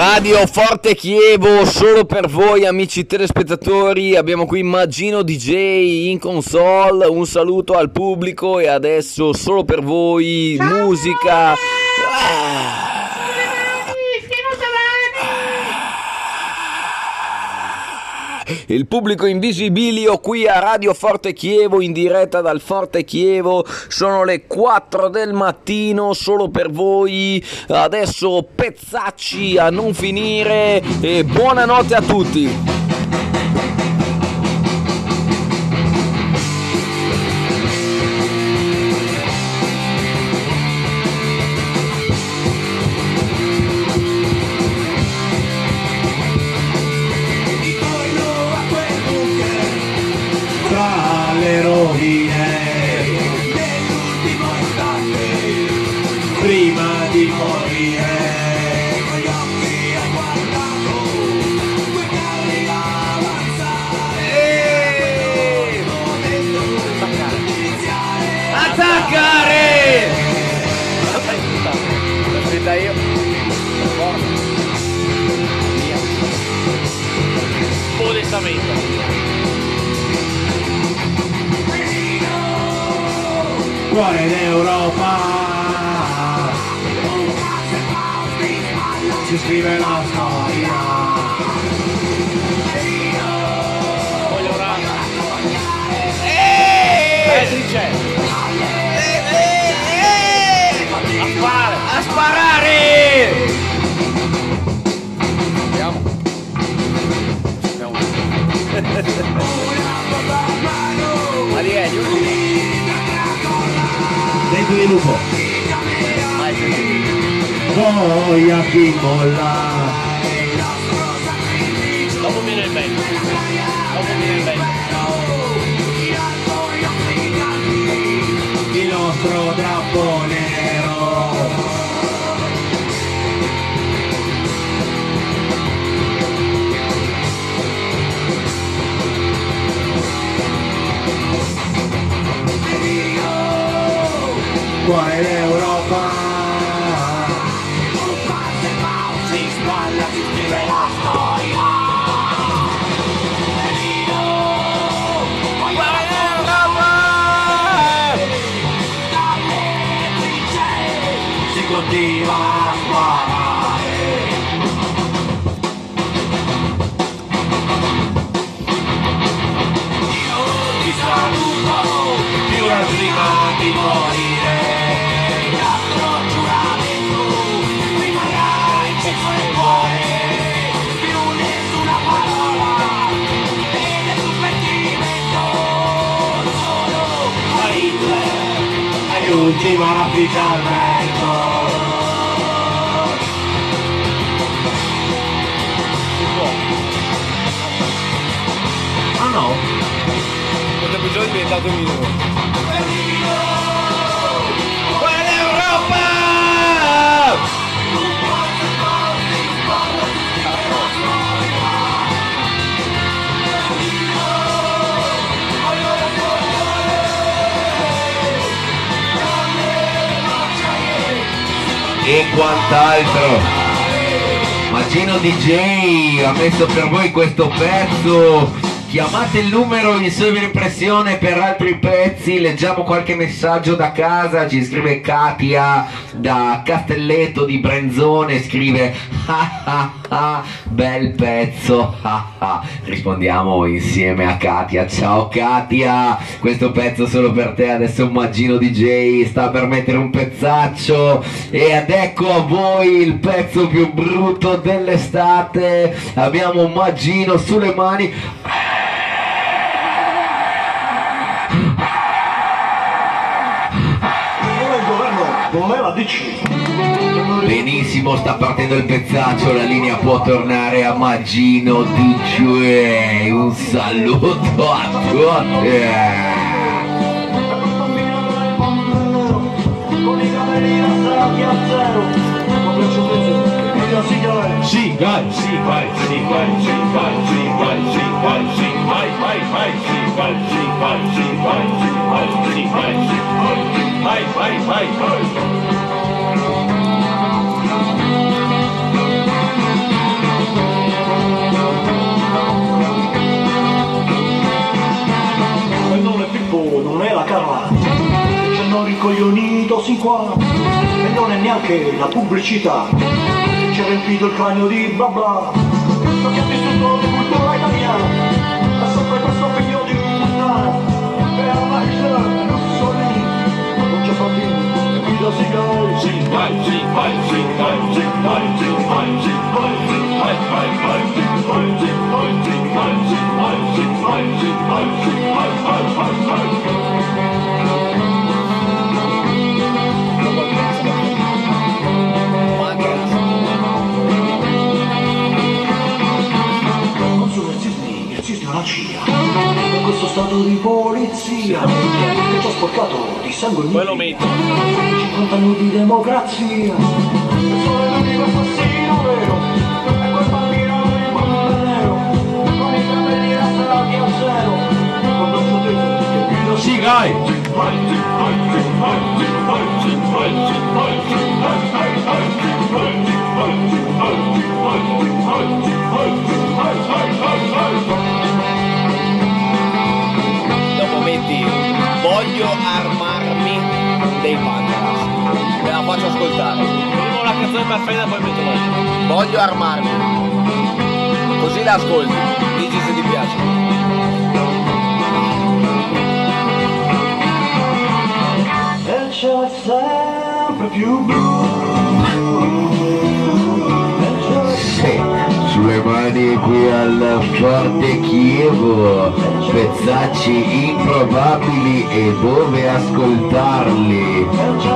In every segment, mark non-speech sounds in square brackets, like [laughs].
Radio Forte Chievo, solo per voi amici telespettatori, abbiamo qui Maggino DJ in console, un saluto al pubblico e adesso solo per voi musica. Ah. Il pubblico invisibilio qui a Radio Forte Chievo in diretta dal Forte Chievo. Sono le 4 del mattino solo per voi. Adesso pezzacci a non finire e buonanotte a tutti. Cuore d'Europa si scrive la storia Voglio rana. Petri c'è. A fare. A sparare! Andiamo. [laughs] dentro di lupo Vai, senti. poi a chi cuore d'Europa si spalla, si scrive la storia si continua a sparare Io ti saluto più la prima di morire l'ultima raffica al vento Ah no? Questo episodio è diventato un minuto. E quant'altro. Magino DJ ha messo per voi questo pezzo. Chiamate il numero in sovrimpressione per altri pezzi, leggiamo qualche messaggio da casa, ci scrive Katia da Castelletto di Brenzone, scrive ah ah ah, bel pezzo, ah ah. rispondiamo insieme a Katia, ciao Katia, questo pezzo solo per te, adesso un Magino DJ sta per mettere un pezzaccio e ad ecco a voi il pezzo più brutto dell'estate, abbiamo un Magino sulle mani. Benissimo, sta partendo il pezzaccio, la linea può tornare a Magino DJ. Un saluto a tutti. Sì, vai, sì, vai, sì, vai, sì, vai, sì, vai, sì, vai, sì, vai, vai, vai, sì, vai, sì, vai, sì, vai, sì, vai, sì, vai, sì, vai, vai, vai, vai ricoglionito sin qua. E non è neanche la pubblicità. Ci ha riempito il cranio di bla bla. Ma che ha distrutto la cultura italiana ha sempre questo figlio di puttana. Per la non so lì. Non c'è frattina e guida Sigai Sing vai, sing vai, sing vai, sing vai, sing vai, sing vai, sing vai, vai, vai, sing vai, sing vai, sing vai, sing vai, sing vai, sing vai, sing vai, vai, vai, vai. È CIA in questo stato di polizia che ci ha sporcato di sangue il lo mio metto. 50 anni di democrazia sono l'unico assassino vero e quel bambino del mondo nero con i capelli rasati a zero con braccio teso che vai! Sing vai, metti voglio armarmi dei Panteras. Te la faccio ascoltare. Prima la canzone perfetta, poi metto la Voglio armarmi. Così la ascolti. Dici se ti piace. il cielo è sempre più blu sulle mani qui al Forte Chievo, pezzacci improbabili e dove ascoltarli.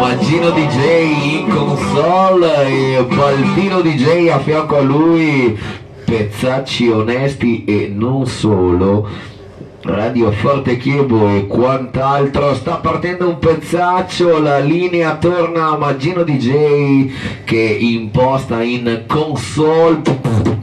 Mancino DJ in console e Baltino DJ a fianco a lui, pezzacci onesti e non solo. Radio Forte Chievo e quant'altro sta partendo un pezzaccio la linea torna a Maggino DJ che imposta in console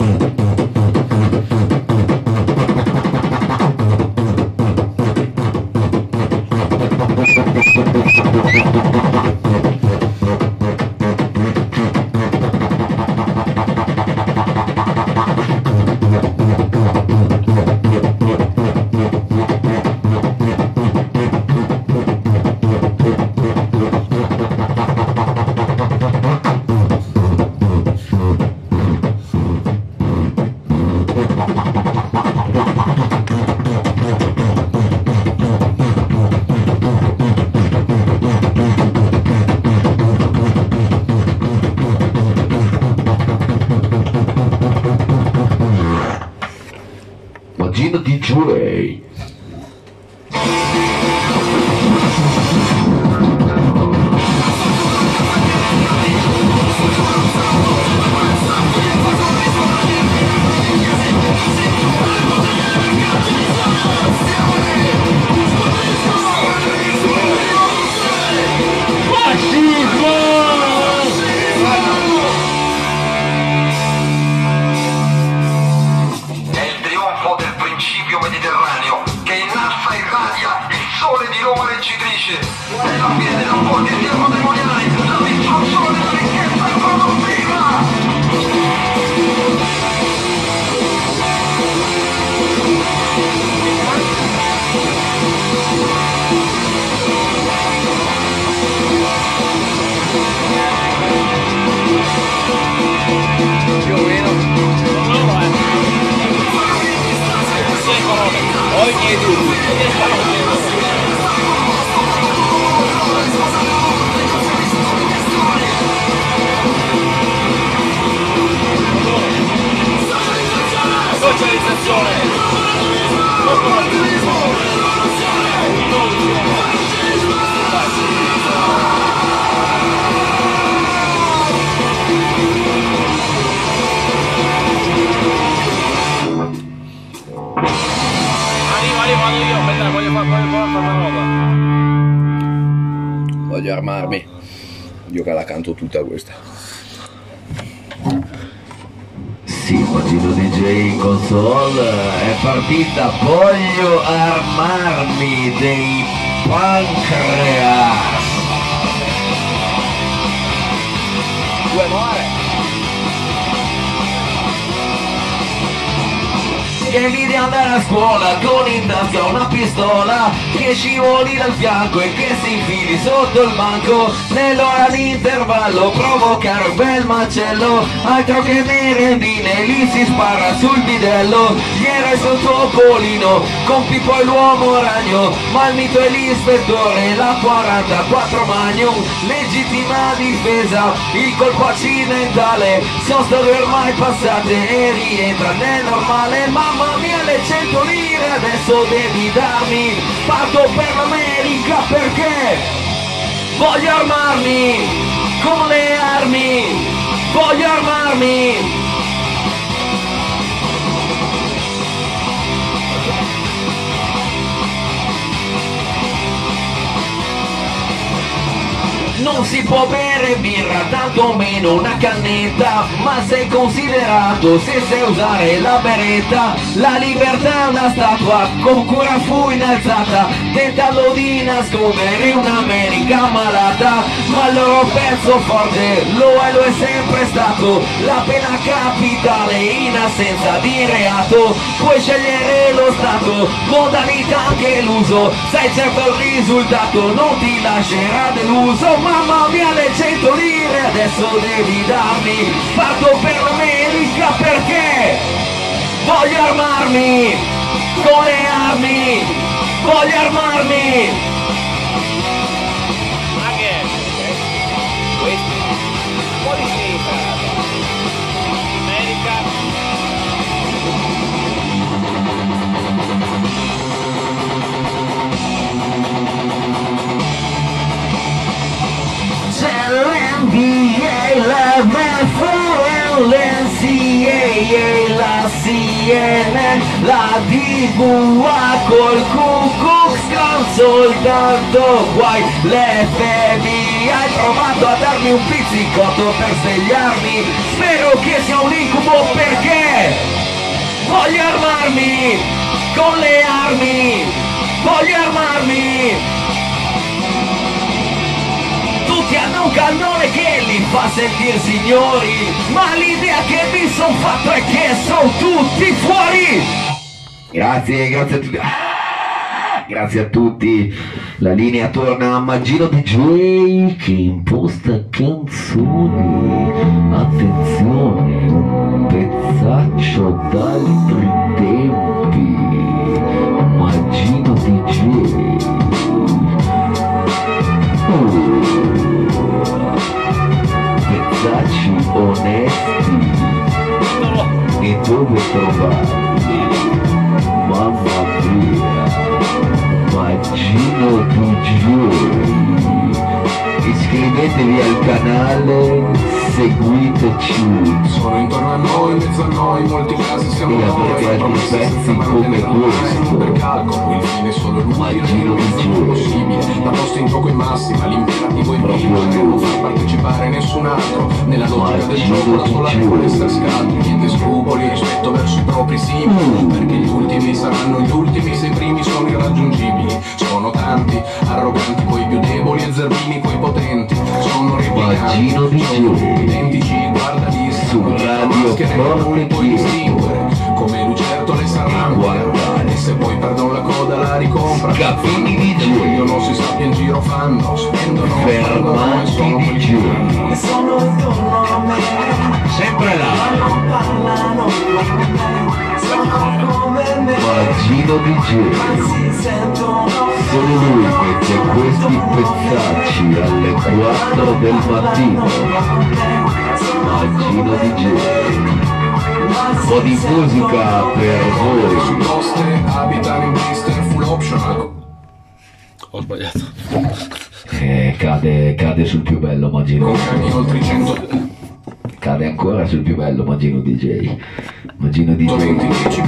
Maggino DJ Voglio armarmi. Io che la canto tutta questa. Sì, Maggino DJ in console è partita Voglio armarmi dei pancreas Due more. Che invidia andare a scuola con in tasca una pistola che scivoli dal fianco e che si infili sotto il banco. Nell'ora di intervallo provocare un bel macello altro che merendine lì si spara sul bidello eroi sotto colino con Pippo e l'uomo ragno ma il mito è l'ispettore la 44 Magnum legittima difesa il colpo accidentale sono state ormai passate e rientra nel normale mamma mia le 100 lire adesso devi darmi parto per l'America perché Voglio armarmi con le armi, voglio armarmi. Non si può bere birra, tanto meno una cannetta, ma sei considerato se sai usare la beretta. La libertà è una statua, con cura fu innalzata, tentando di nascondere un'America malata, ma il loro pezzo forte lo è, lo è sempre stato, la pena capitale in assenza di reato, puoi scegliere lo stato, modalità anche l'uso, sai certo il risultato non ti lascerà deluso, mamma mia le 100 lire adesso devi darmi, parto per l'America perché voglio armarmi con le armi, voglio armarmi. l'NCAA, la CNN, la DVA col Klux Klan soltanto guai l'FBI hai provato a darmi un pizzicotto per svegliarmi. Spero che sia un incubo perché voglio armarmi con le armi voglio armarmi un cannone che li fa sentire signori Ma l'idea che mi son fatto è che sono tutti fuori. Grazie, grazie a tutti. Grazie a tutti. La linea torna a Maggino DJ che imposta canzoni. Attenzione, pezzaccio d'altri Pezzi senza come questo. non per calcolo, il fine è solo Ma di non possibile La posta in gioco è massima, l'imperativo è lui. Non far partecipare nessun altro. Nella logica del gioco la sola regola è essere scaltri Niente scrupoli, rispetto verso i propri simili Mm. Perché gli ultimi saranno gli ultimi se i primi sono irraggiungibili. Sono tanti, arroganti, poi più deboli e zerbini, poi potenti. Sono replicanti, sono identici, guarda Su Radio Forte distinguere come lucertole e se poi perdono la coda la ricompra Capini di che Gio. vogliono si sa che in giro fanno spendono e Fermati sono di quelli Gio. che Sono intorno a me, Sempre là. Ma non parlano come me, sono come me, Magino si sentono Solo lui mette questi pezzacci alle 4 del mattino Magino DJ Un po' di musica per su voi Ho sbagliato. Eh, cade, cade sul più bello Magino con cani oltre i 100 Cade ancora sul più bello Magino DJ Magino 120 DJ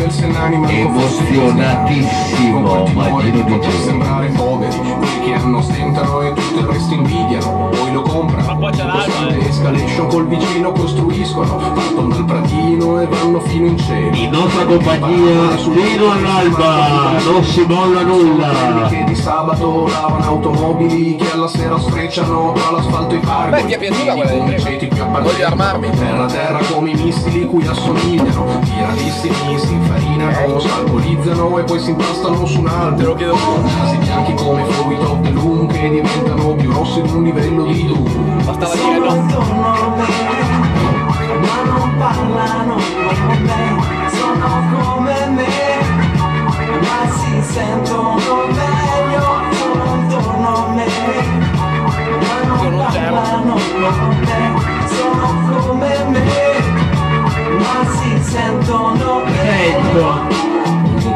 Emozionatissimo Magino DJ sembrare poveri. quelli che hanno stentano e tutto il resto invidiano poi lo comprano Ma poi c'è l'alba, Questa eh. escalation col vicino costruiscono partono dal pratino e vanno fino in cielo. In nostra compagnia fino all'alba non si molla nulla. Che di sabato lavano automobili che alla sera sfrecciano tra l'asfalto e i parchi. Beh, ti è piaciuta quella prima? ceti più Voglio armarmi. Terra a terra come i missili cui assomigliano. Tiradissimi si infarinano, si alcolizzano e poi si impastano su un albero. Te lo chiedo tu. Casi bianchi come Fruit the Loom che diventano più rossi di un livello di Doom. Bastava dire Sono no. attorno a me, ma non parlano come me, sono come me, ma si sentono meglio, sono attorno a me, ma non parlano come me, sono come me, ma si sentono meglio.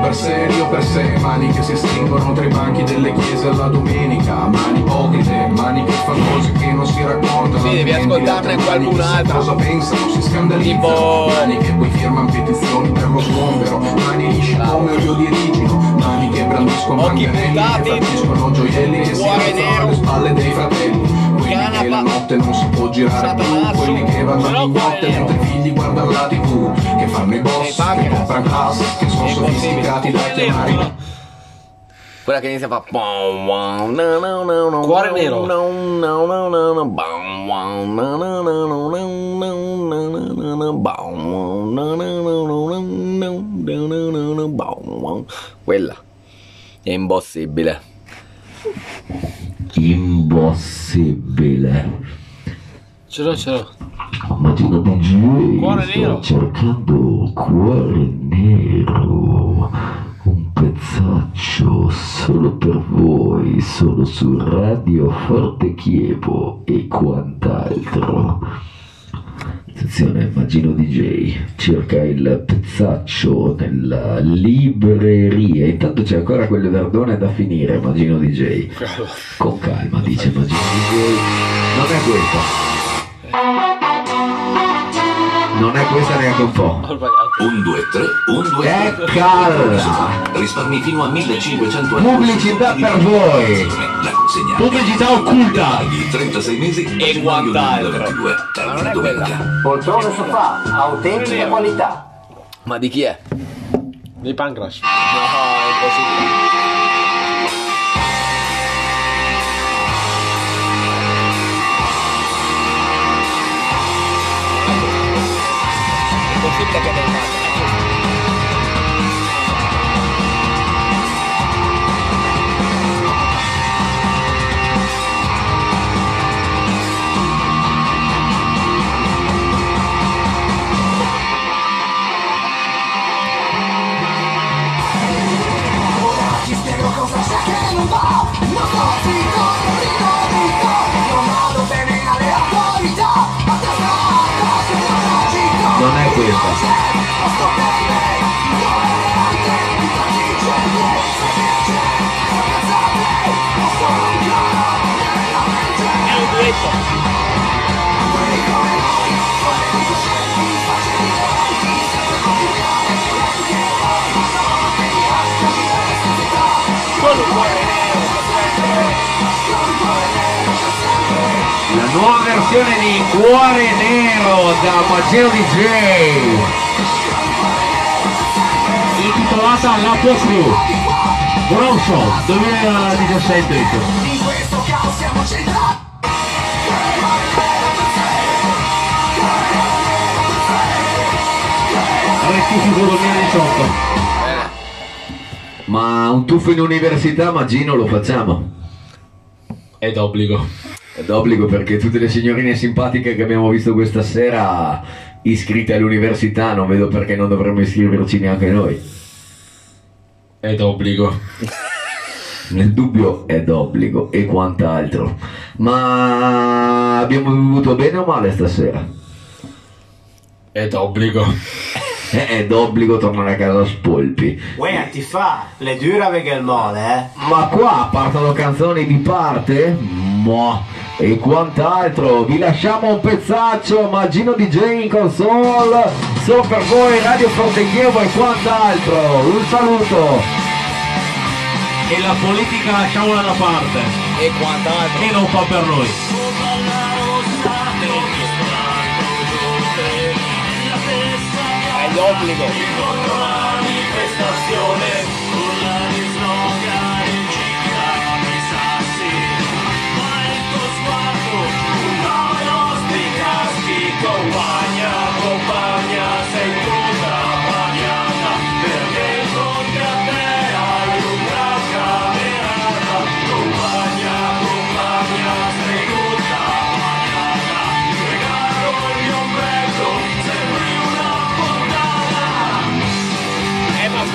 Per serio per sé, mani che si stringono tra i banchi delle chiese alla domenica, mani ipocrite, mani che fanno cose che non si raccontano. Sì, devi ascoltarne le altre mani qualcun chissà altro. Cosa pensano, si scandalizzano. Tipo- Mani che poi firmano petizioni per lo sgombero, mani lisce come olio di origine, mani che brandiscono manganelli, che frattiscono gioielli che si alzano alle spalle dei fratelli. Quelli che la notte non si può girare più Quelli che vanno di notte mentre i figli guardano la tv Che fanno i boss, che comprano house Che sono sofisticati da chiamare quella che inizia fa cuore nero quella è impossibile Impossibile. Ce l'ho, ce l'ho. Mattino DJ Cuore nero. cercando cuore nero. Un pezzaccio solo per voi, solo su Radio Forte Chievo e quant'altro. Attenzione, Magino DJ cerca il pezzaccio nella libreria. Intanto c'è ancora quelle verdone da finire, Magino DJ. Con calma, dice Magino DJ. Non è questa. Non è questa neanche un po'. 1, 2, 3, 1, 2, È 3. calma. Risparmi fino a 1500 euro. Pubblicità per voi. La consegna. Pubblicità occulta. Paghi 36 mesi E quant'altro. 2022. Ma non Terza è quella. domenica. Poltrone sofà, autentica qualità. Ma di chi è? Dei pancras. No, è impossibile. que. Tuffo in università, Magino, lo facciamo. È d'obbligo. È d'obbligo perché tutte le signorine simpatiche che abbiamo visto questa sera iscritte all'università, non vedo perché non dovremmo iscriverci neanche noi. È d'obbligo. Nel dubbio è d'obbligo e quant'altro. Ma abbiamo bevuto bene o male stasera? È d'obbligo. Eh, è d'obbligo tornare a casa spolpi. Uè, ti fa, le dura également, eh Ma qua partono canzoni di parte? Mo. E quant'altro, vi lasciamo un pezzaccio, Magino DJ in console, solo per voi, Radio Forte Chievo e quant'altro, un saluto! E la politica lasciamola da parte. E quant'altro. Che non fa per noi. d'obbligo.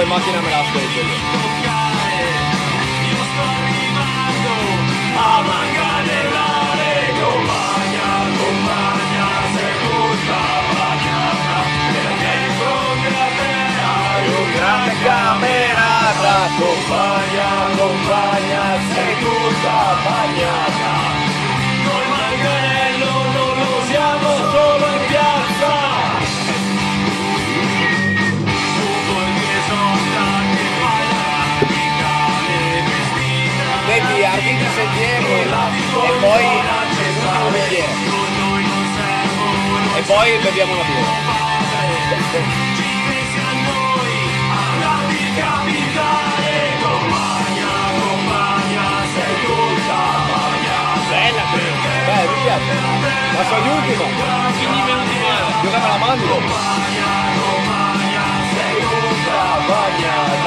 poi in macchina me la ascolto Grande camerata, compagna, compagna, sei tutta bagnata. c'è e poi l'ultimo bicchiere e poi beviamo una birra. Beh, mi piace. La sua ultima. Giocava la mano. Romagna, Romagna, sei un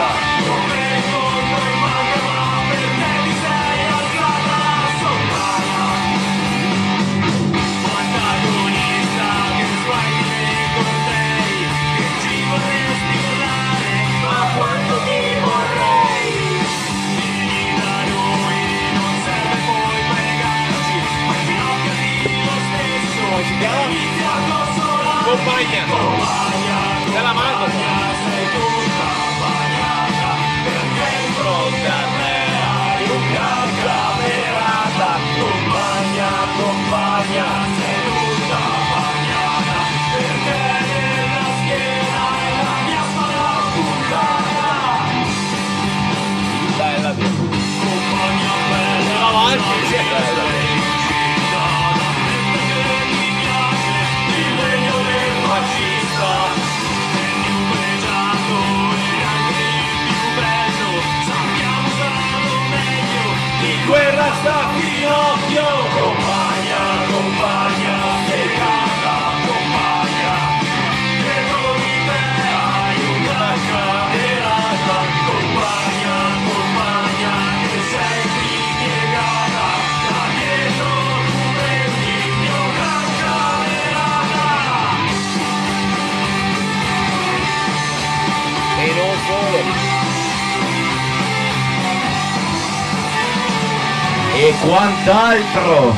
tutt'altro.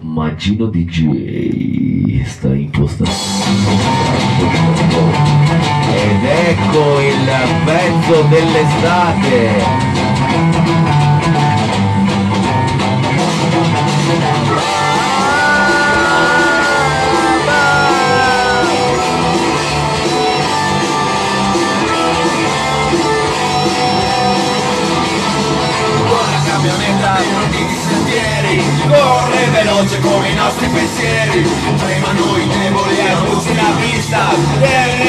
Maggino DJ sta impostando ed ecco il pezzo dell'estate ieri Prima noi te vogliamo la vista Del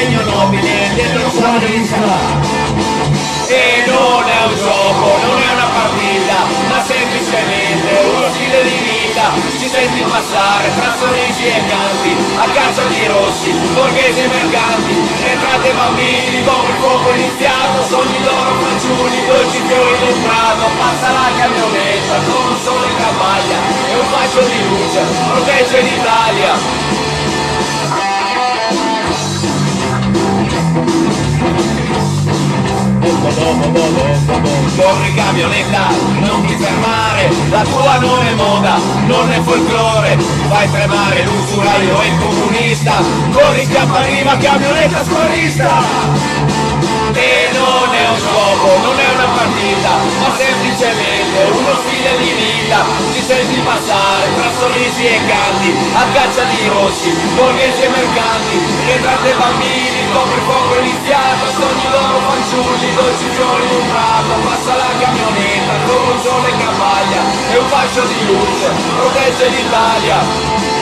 ci senti passare tra sorrisi e canti, a caccia di rossi, borghesi e mercanti, entrate bambini dopo il fuoco iniziato, sogni d'oro fanciulli, dolci fiori del prato, passa la camionetta con un sole in campagna e un fascio di luce, protegge l'Italia. Corri camionetta, non ti fermare, la tua non è moda, non è folklore, fai tremare l'usuraio e il comunista, corri chiappa prima camionetta scorrista! E non è un scopo, non è una partita, ma semplicemente uno stile di vita. Ti senti passare tra sorrisi e canti, a caccia di rossi, borghesi e mercanti, rientrate bambini, copri fuoco iniziato, passa la camionetta, con un sole che abbaglia e un fascio di luce, protegge l'Italia.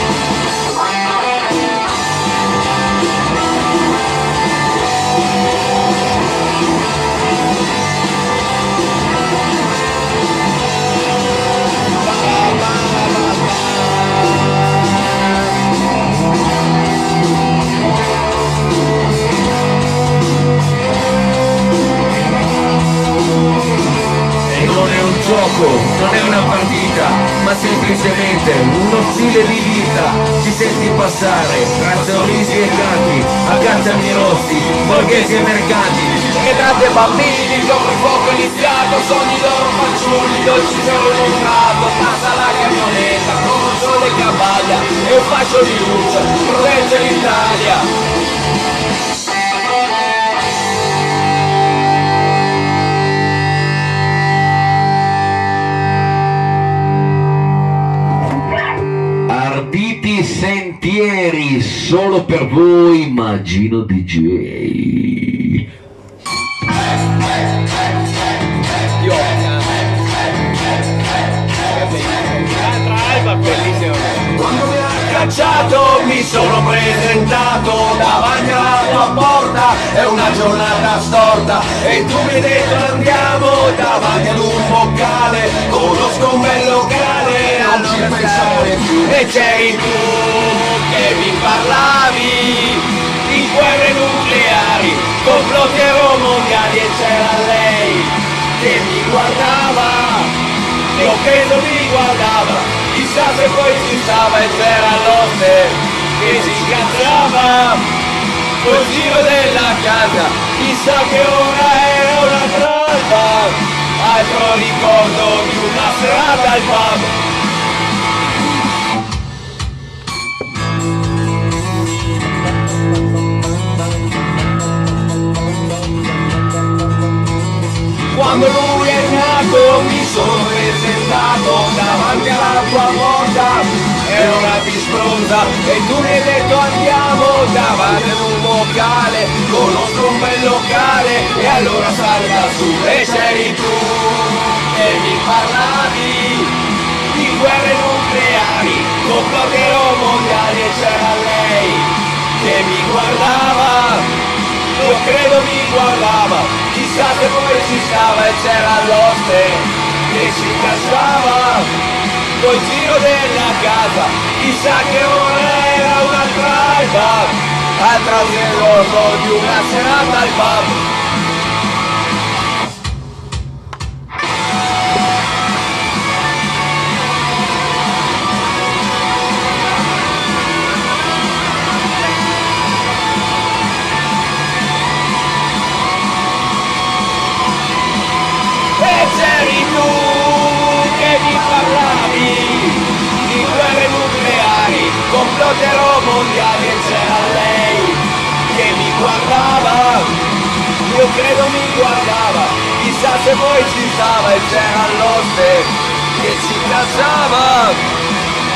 Gioco, non è una partita, ma semplicemente uno stile di vita. Ti senti passare tra sorrisi e canti, a cacciami rossi, borghesi e mercanti. Pietrate bambini, il fuoco iniziato, sogni loro fanciulli, dolci solo in un prato, passa la camionetta, con un sole che abbaglia e un fascio di luce, protegge l'Italia. Arditi sentieri solo per voi, Magino DJ. Quando mi ha cacciato mi sono presentato davanti alla tua porta è una giornata storta e tu mi hai detto andiamo davanti ad un boccale conosco un bel non pensare e c'eri tu che mi parlavi di guerre nucleari complotti mondiali e c'era lei che mi guardava io credo mi guardava, chissà se poi ci stava e c'era l'oste che si incazzava col giro della casa, chissà che ora era una tralba, altro ricordo di una serata al pub. Quando lui è nato mi sono presentato davanti alla tua porta. E ora ti spronza e tu mi hai detto andiamo davanti ad un locale conosco un bel locale e allora salta su e c'eri tu e mi parlavi di guerre nucleari complottero mondiali e c'era lei che mi guardava io credo mi guardava, chissà se poi ci stava e c'era l'oste che si incassava col giro della casa, chissà che ora era una tralba, altro ricordo di una serata al pub. Complottero mondiali e c'era lei che mi guardava, io credo mi guardava, chissà se poi ci stava e c'era l'oste che ci cazzava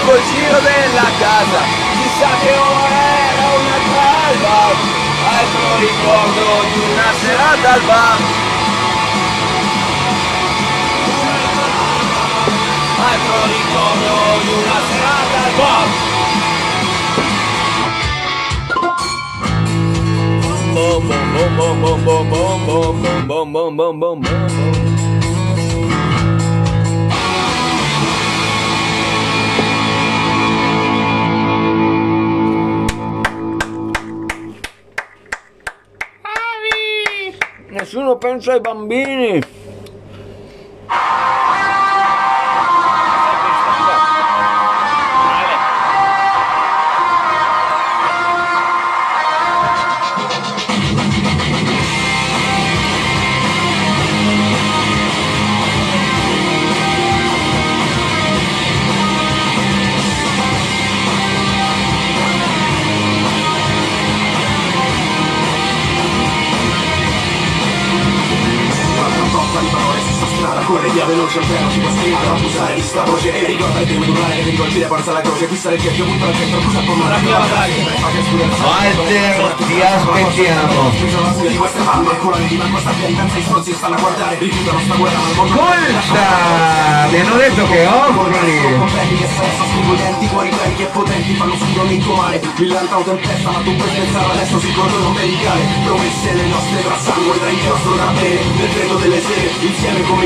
col giro della casa, chissà che ora era una calva, altro ricordo di una serata al bar. altro ricordo di una serata Nessuno pensa ai bambini. Bye-bye. Veloce al piano si può stringere abusare di sta voce E ricorda il d'urlare che ti colpire porta la croce. Fissare il cerchio, butta la centro, cruza con una rabbia Walter, ti aspettiamo. di queste palle Coloni di manco sta piedi, pensa i stronzi stanno a guardare. Rifiutano sta guerra ma il mondo Ascolta, mi hanno detto che offri. Completti che stressa, sconvolgenti, cuori carichi e potenti Fanno sudormi in tuo mare, millantano tempesta Ma tu puoi pensare adesso sul cordone ombelicale Promesse le nostre tra sangue, tra il nostro da bere Nel freddo delle sere, insieme come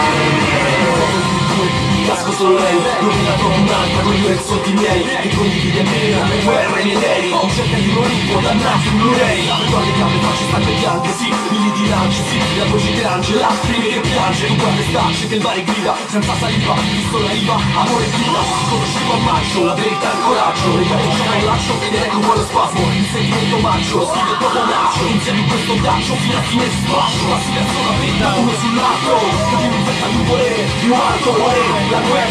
solo lei, nominato un'altra con gli orizzonti miei Che condivide me, le guerre, i miei. Dei Ho cerca di un Olimpo, dannato in Blu-ray Guardi che le facce stanche bianche, sì, lili di lance, sì. La voce che lancia, lacrime che piange. Tu guarda stacce che il mare grida, senza saliva Visto la riva, amore e vita Conoscevo a maggio, la verità e il coraggio. Rigareggia non lascio, ed ecco poi lo spasmo Il sentimento maggio, stile dopo maggio Insieme in questo braccio, fino a fine sfascio La silenzio la vita, uno sull'altro Che mi infetta di un volere, un alto cuore La guerra,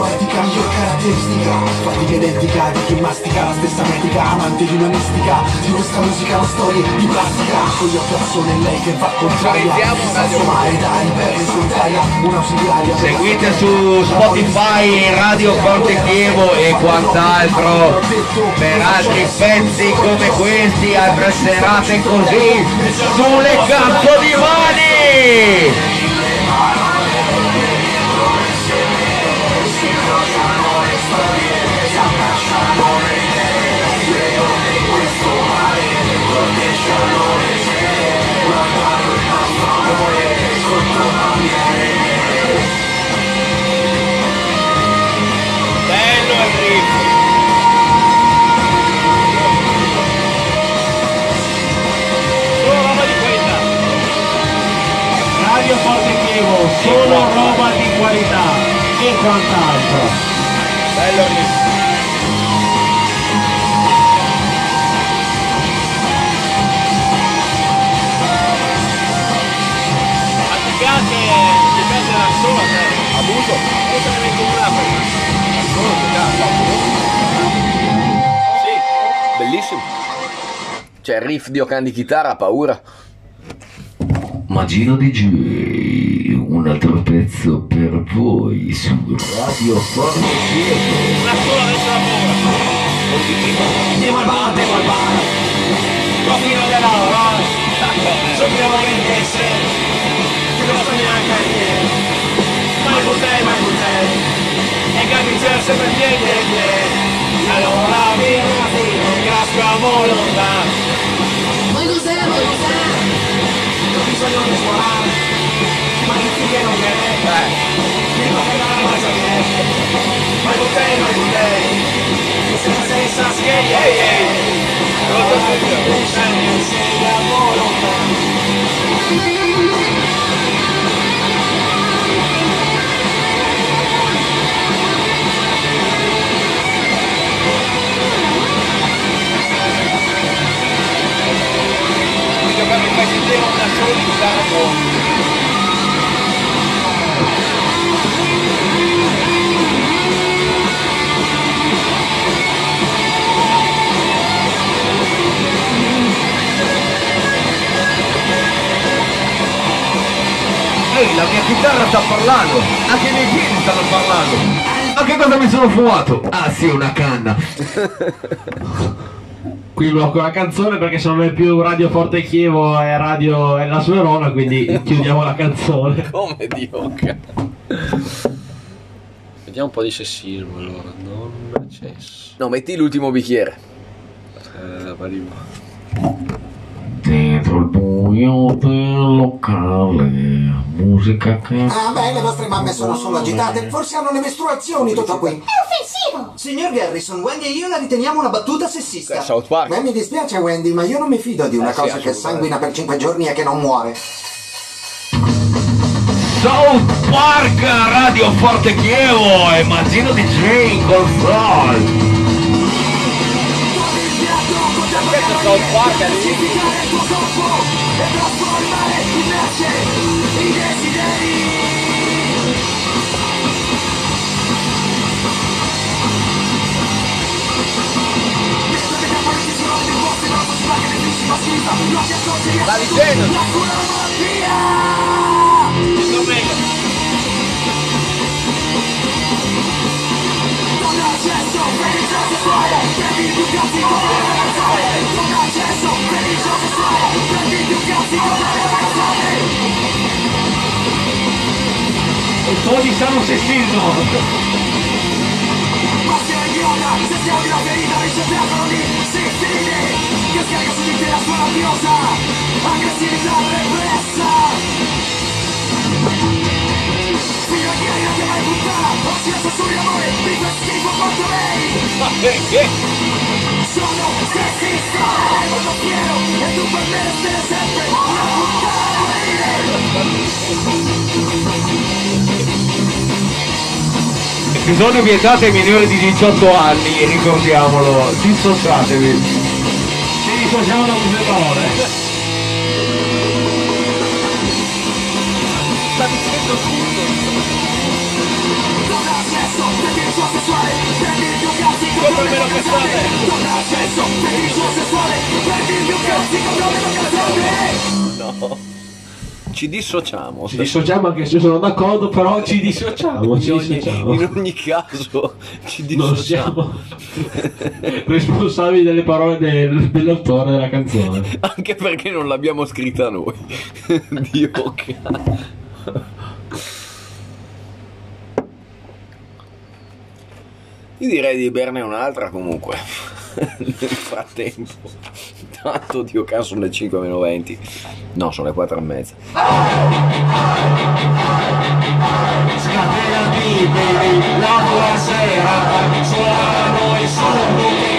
è la sua etica miglior caratteristica. Fatica identica di chi mastica la stessa metrica Amante di una mistica. Di questa musica una storia di plastica. Con gli occhi al sole lei che va contraria. Senza mare da in solitaria Un'ausiliaria Seguite su Spotify Radio Forte Chievo e quant'altro. Per altri pezzi come questi, altre serate così sulle cazzo di mani! Solo roba di qualità. Radio Forte Chievo, solo roba di qualità e quant'altro. Bello riff. C'è il riff di Ocan di chitarra, paura. Magino DJ, un altro pezzo per voi su Radio Forte Chievo. Una sola adesso la paura. Andiamo al bar, andiamo al bar Profilo dell'aura. Sappiamo che essere. Che non sta neanche a niente. Mai potei, mai potei. E capita sempre e piedi. Allora vieni, non casco a volontà. Vuoi cos'è, vuoi cos'è? Ho bisogno di suonare Ma che figlia non viene Mi fa pagare ma sa che Mai potei, mai potei. Senza senza schegli, ehi, ehi. Sempre sei a volontà. Mica per mi fai sentire una sola di chitarra con. Ehi, la mia chitarra sta parlando, anche i miei piedi stanno parlando. Ma che cosa mi sono fumato? Ah sì, una canna. [laughs] Qui blocco la canzone perché se non è più Radio Forte Chievo è Radio è la sua Verona, quindi [laughs] chiudiamo la canzone. Come Dio. ca- Vediamo un po' di sessismo allora. Non cesso. No, metti l'ultimo bicchiere. Eh, arrivo. Dentro il buio del locale, musica che... Ah, beh, le vostre mamme sono solo agitate. Forse hanno le mestruazioni, tutto qui. È offensivo! Signor Garrison, Wendy e io la riteniamo una battuta sessista. South Park. Beh, mi dispiace, Wendy, ma io non mi fido di una Eh, sì, cosa che assolutamente. sanguina per cinque giorni e che non muore. South Park Radio Forte Chievo e Mazzino DJ in console. South Park ali. Tá dizendo? Isso bem. To diciamo sessismo Passi alla ghiola, sentiamo che la ferita riceviamo lì Sessine, che scarica su di te la sua rabbiosa Aggressività repressa Fino che la sano sessismo. Ma perché? Episodio vietato ai minori di 18 anni, ricordiamolo. Dissociatevi. Ci dissociamo da queste parole. Sta dicendo tutto. Come me lo cazzate? No. Ci dissociamo. Ci dissociamo anche se sono d'accordo, però ci dissociamo. Ci In ogni, dissociamo. in ogni caso ci Non dissociamo. siamo responsabili delle parole del- dell'autore della canzone. Anche perché non l'abbiamo scritta noi. [laughs] Dio cazzo. Io direi di berne un'altra comunque. [laughs] Nel frattempo. Tanto Dio cazzo sono le 5 meno 20. No, sono le 4 e mezza. Scatenati baby, la tua sera Suonano i suoni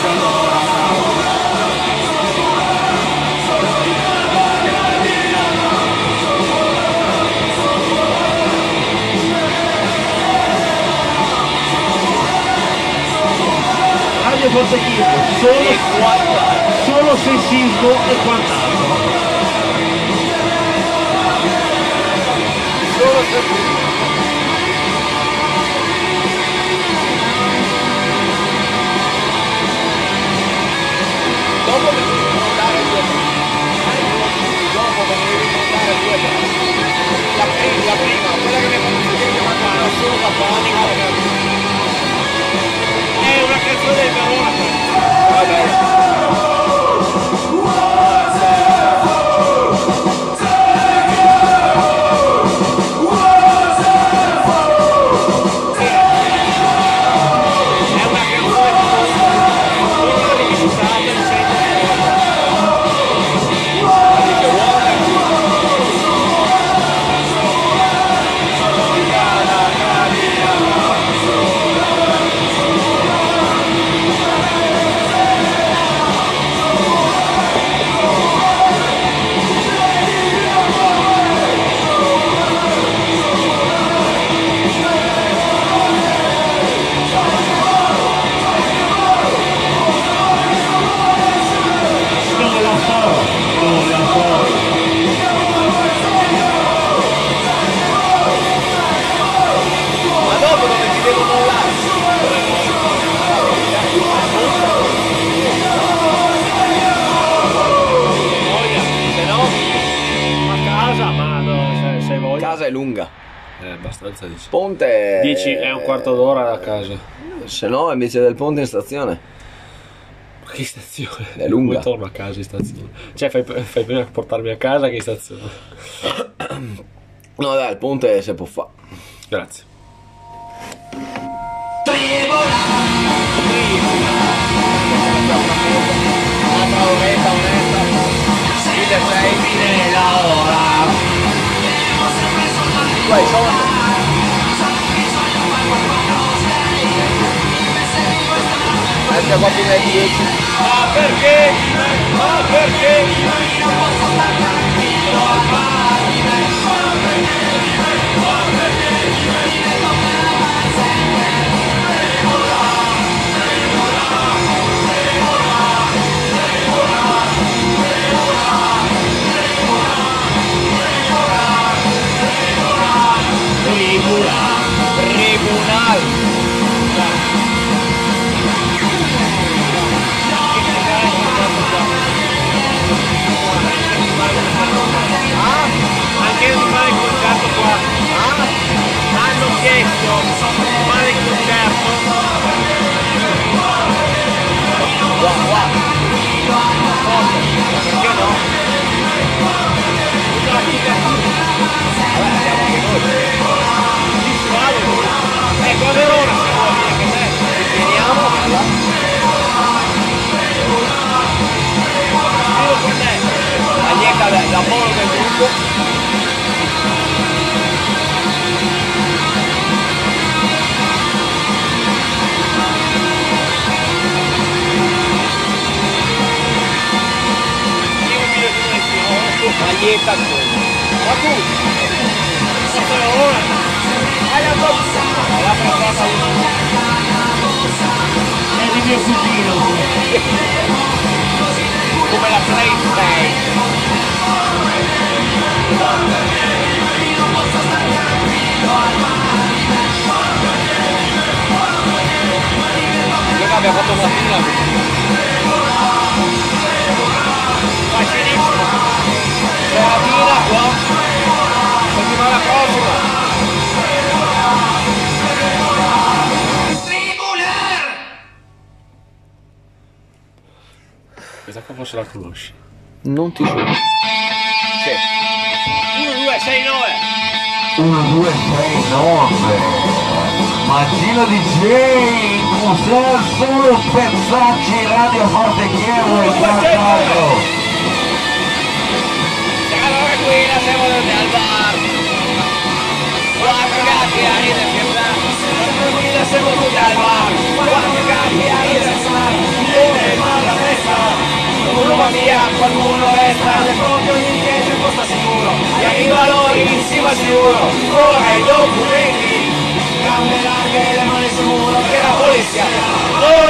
per la pioggia allora Radio Forte Chievo, solo, solo sessismo e quant'altro. Che mandare solo da panico È una canzone invece del ponte in stazione. Ma che stazione? È lunga. Poi torno a casa in stazione. Cioè, fai, fai prima a portarmi a casa che in stazione. [coughs] No, dai, il ponte si può fare. Grazie. Uè, sono... 2009 qua 2010 ma perché? Ma perché? Non posso stare tranquillo a Bari Tribunal, Tribunal. Noi. Ecco a Verona se vuoi anche te. Veniamo, va. Io con te. La dieta del lavoro del gruppo. Si Maglietta tu. Ma tu? Forza Verona. Hai la tua La passata È di mio cugino. come la PlayStation. Io che abbiamo fatto mattina. Qua forse la conosci. Non ti so. Sì. 1, 2, 6, 9. 1, 2, 6, 9 Maggino DJ Cos'è solo pezzacci Radio Forte Chievo e Carlo Allora qui la siamo andati al bar. Quattro gatti a ridere e scherzare. Allora qui la siamo andati al bar. Quattro gatti a ridere e festa? Uno va via, qualcuno resta. Le proprio ogni chiesa costa sicuro. E arriva loro in cima al sicuro. Ora i documenti. Gambe larghe e le mani sul muro. Che la polizia. Oh.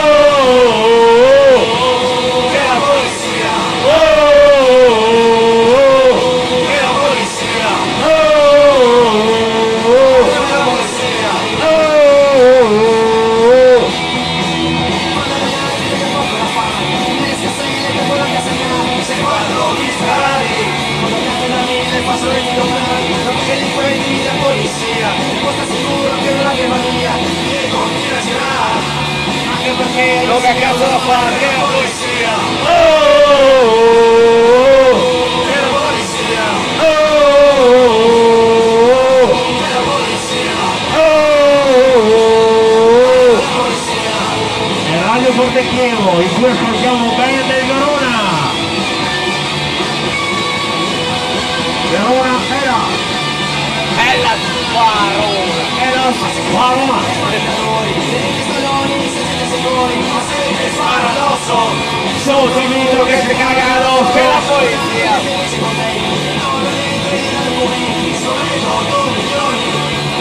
Che la polizia. Oh, Lo che cazzo da fare? Che la polizia! Oh, oh, oh, oh. Che la polizia! Oh, oh, addosso! Sotto il mito che si caga addosso! Che la polizia!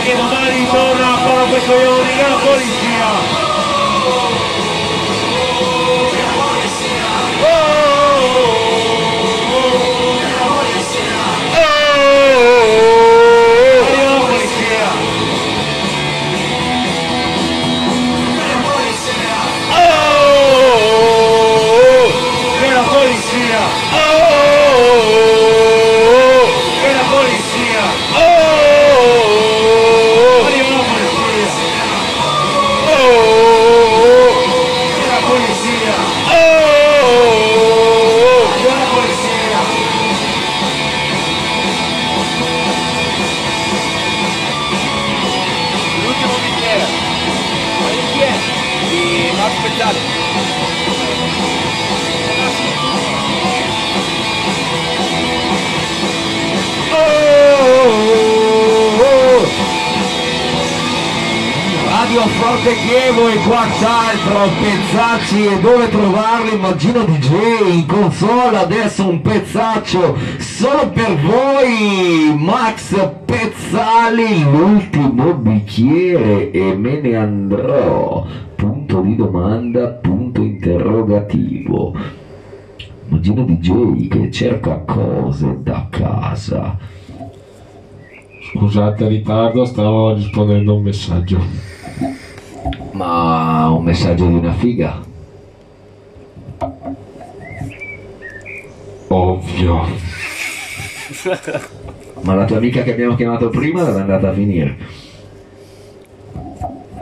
E domani torna a questo coglioni che la polizia. Italia. Radio Forte Chievo e quant'altro, pezzacci e dove trovarli? Immagino DJ in console, adesso un pezzaccio solo per voi, Max Pezzali, l'ultimo bicchiere e me ne andrò, punto di domanda, punto interrogativo. Immagino DJ che cerca cose da casa. Scusate il ritardo, stavo rispondendo a un messaggio. Ma un messaggio di una figa? Ovvio. [laughs] Ma la tua amica che abbiamo chiamato prima dove è andata a finire?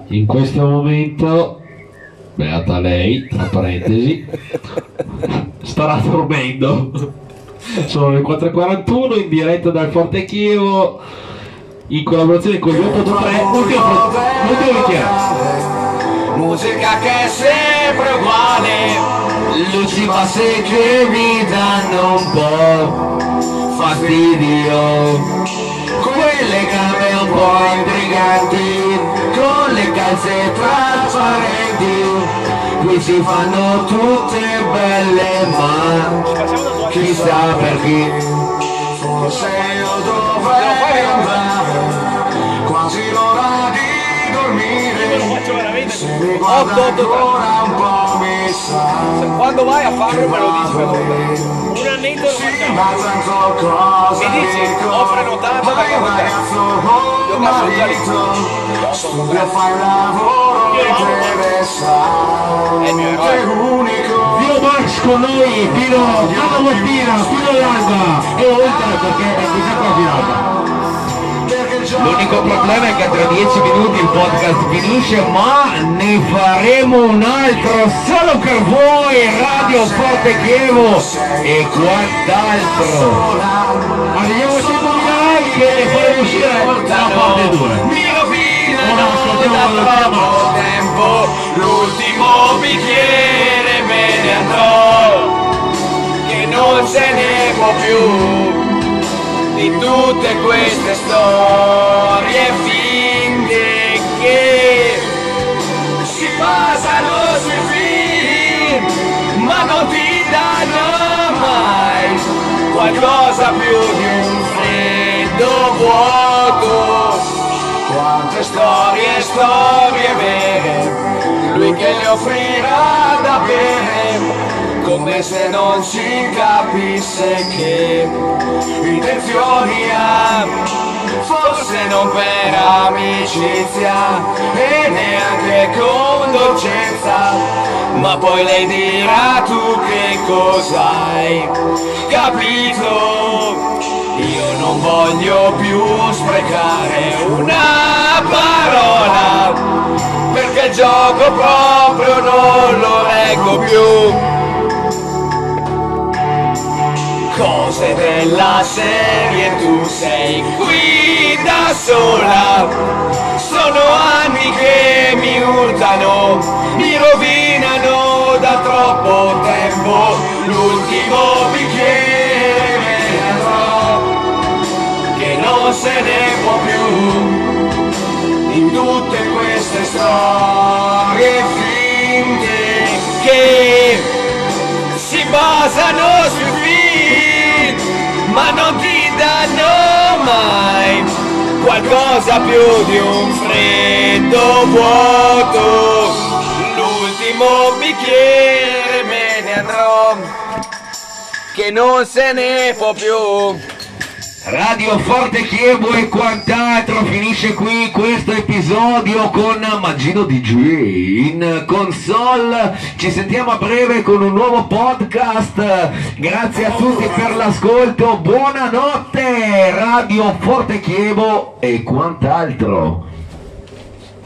In questo momento, beata lei, tra parentesi, [laughs] starà dormendo. Sono le 4.41 in diretta dal Forte Chievo in collaborazione con gli 823. Ultimo, bicchiere. Musica che è sempre uguale Luci basse che mi danno un po' fastidio Quelle gambe un po' intriganti Con le calze trasparenti Qui si fanno tutte belle ma chissà perché Forse io dovrei ancora un po' mi sa. Quando vai a farlo me lo dici per onda. Un annetto lo facciamo. Mi dici, ho prenotato perché ragazzo Io con cazzo già lì. Studia fai un lavoro interessante È il mio eroe. Dio Max con noi fino alla mattina, fino all'alba e oltre perché è questa qua finata. L'unico problema è che tra 10 minuti il podcast finisce, ma ne faremo un altro solo per voi, Radio Forte Chievo e quant'altro. Arriviamo a 100.000 like e faremo uscire la parte 2. Mi rovina Ora ascoltiamo da la troppo tempo L'ultimo bicchiere me ne andrò Che non se ne può più Di tutte queste storie finte Che si basano sui film Ma non ti danno mai Qualcosa più di un freddo vuoto. Quante storie, storie vere, lui che le offrirà da bere, come se non si capisse che intenzioni ha, forse non per amicizia e neanche con dolcezza, ma poi lei dirà tu che cosa hai capito. Io non voglio più sprecare una parola perché il gioco proprio non lo reggo più. Cose della serie tu sei qui da sola. Sono anni che mi urtano, mi rovinano da troppo tempo. L'ultimo bicchiere me ne andrò che non se ne può più in tutte queste storie finte che si basano qualcosa più di un freddo vuoto. L'ultimo bicchiere me ne andrò che non se ne può più Radio Forte Chievo e quant'altro finisce qui questo episodio con Maggino DJ in console. Ci sentiamo a breve con un nuovo podcast. Grazie a tutti per l'ascolto. Buonanotte Radio Forte Chievo e quant'altro.